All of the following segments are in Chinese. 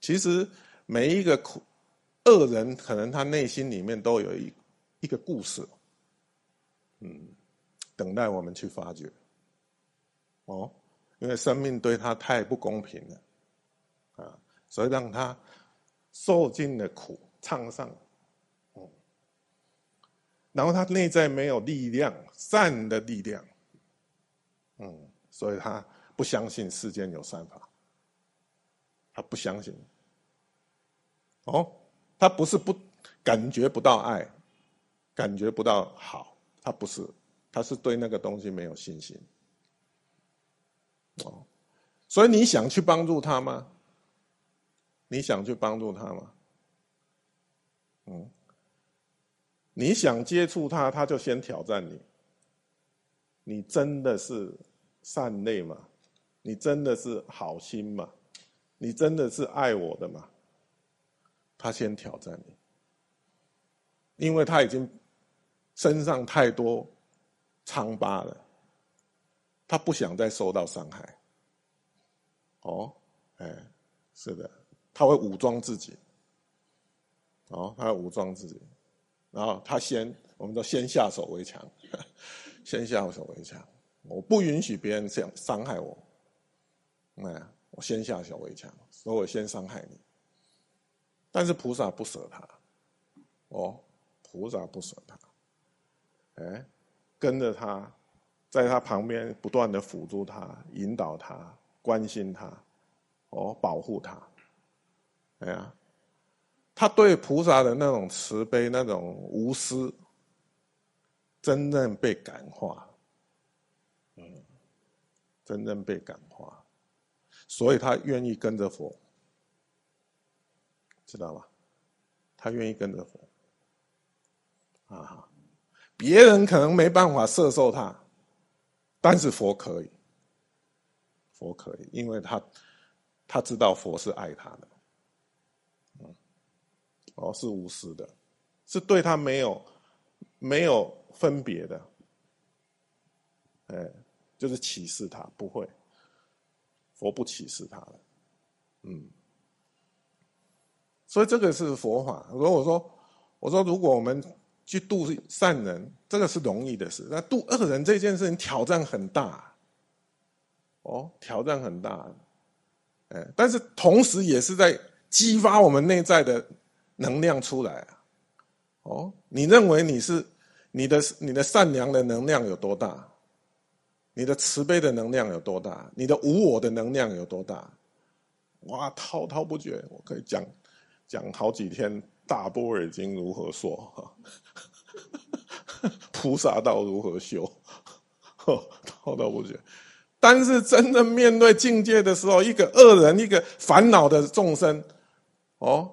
其实每一个苦恶人，可能他内心里面都有一一个故事，嗯，等待我们去发掘。哦，因为生命对他太不公平了，啊，所以让他受尽了苦，创伤，嗯，然后他内在没有力量，善的力量，嗯，所以他不相信世间有善法。他不相信，哦，他不是不感觉不到爱，感觉不到好，他不是，他是对那个东西没有信心，哦，所以你想去帮助他吗？你想去帮助他吗？嗯，你想接触他，他就先挑战你，你真的是善类吗？你真的是好心吗？你真的是爱我的吗？他先挑战你，因为他已经身上太多疮疤了，他不想再受到伤害。哦，哎，是的，他会武装自己。哦，他会武装自己，然后他先，我们都先下手为强，先下手为强。我不允许别人这样伤害我。哎。我先下手为强，所以我先伤害你。但是菩萨不舍他，哦，菩萨不舍他，哎，跟着他，在他旁边不断的辅助他、引导他、关心他，哦，保护他。哎呀，他对菩萨的那种慈悲、那种无私，真正被感化，嗯，真正被感化。所以他愿意跟着佛，知道吧？他愿意跟着佛，啊，别人可能没办法摄受他，但是佛可以，佛可以，因为他他知道佛是爱他的，嗯，哦，是无私的，是对他没有没有分别的，哎，就是歧视他不会。佛不歧视他的，嗯，所以这个是佛法。如果我说，我说，如果我们去度善人，这个是容易的事；那度恶人这件事情挑战很大，哦，挑战很大，哎，但是同时也是在激发我们内在的能量出来。哦，你认为你是你的你的善良的能量有多大？你的慈悲的能量有多大？你的无我的能量有多大？哇，滔滔不绝，我可以讲讲好几天。大波尔经如何说？哈，菩萨道如何修？滔滔不绝。但是真正面对境界的时候，一个恶人，一个烦恼的众生，哦，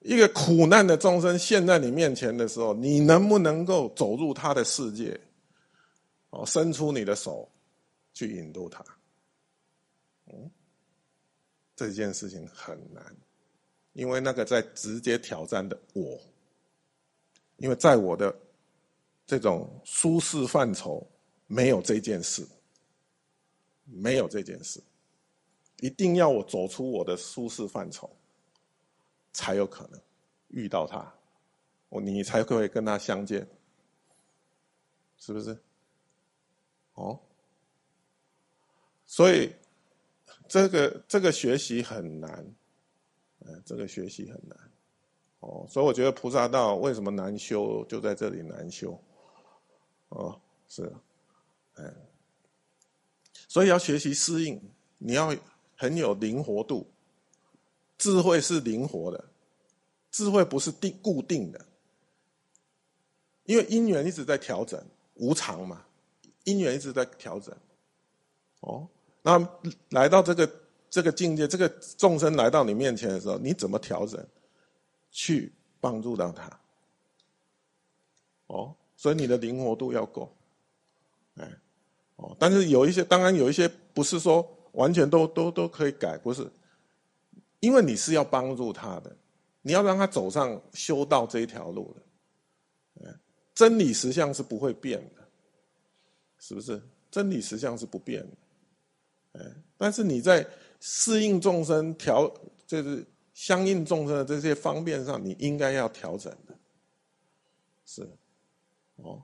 一个苦难的众生现在你面前的时候，你能不能够走入他的世界？哦，伸出你的手去引渡他，嗯，这件事情很难，因为那个在直接挑战的我，因为在我的这种舒适范畴没有这件事，没有这件事，一定要我走出我的舒适范畴，才有可能遇到他，我你才会跟他相见，是不是？哦，所以这个这个学习很难，嗯，这个学习很难，哦，所以我觉得菩萨道为什么难修，就在这里难修，哦，是，嗯，所以要学习适应，你要很有灵活度，智慧是灵活的，智慧不是定固定的，因为因缘一直在调整，无常嘛。因缘一直在调整，哦，那来到这个这个境界，这个众生来到你面前的时候，你怎么调整，去帮助到他？哦，所以你的灵活度要够，哎，哦，但是有一些，当然有一些不是说完全都都都可以改，不是，因为你是要帮助他的，你要让他走上修道这一条路的，真理实相是不会变的。是不是真理实相是不变的？哎，但是你在适应众生、调就是相应众生的这些方便上，你应该要调整的，是，哦。